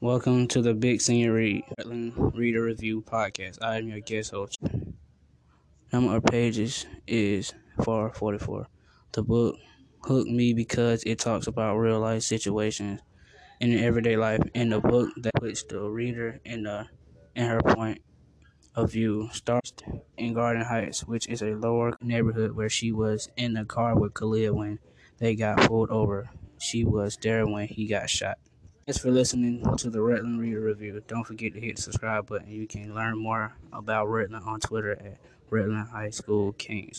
Welcome to the Big Senior Read Reader Review Podcast. I am your guest host. Number of pages is 444. The book hooked me because it talks about real life situations in everyday life. In the book that puts the reader in the in her point of view starts in Garden Heights, which is a lower neighborhood where she was in the car with Khalil when they got pulled over. She was there when he got shot. Thanks for listening to the Rutland Reader Review. Don't forget to hit the subscribe button. You can learn more about Rutland on Twitter at Rutland High School Kings.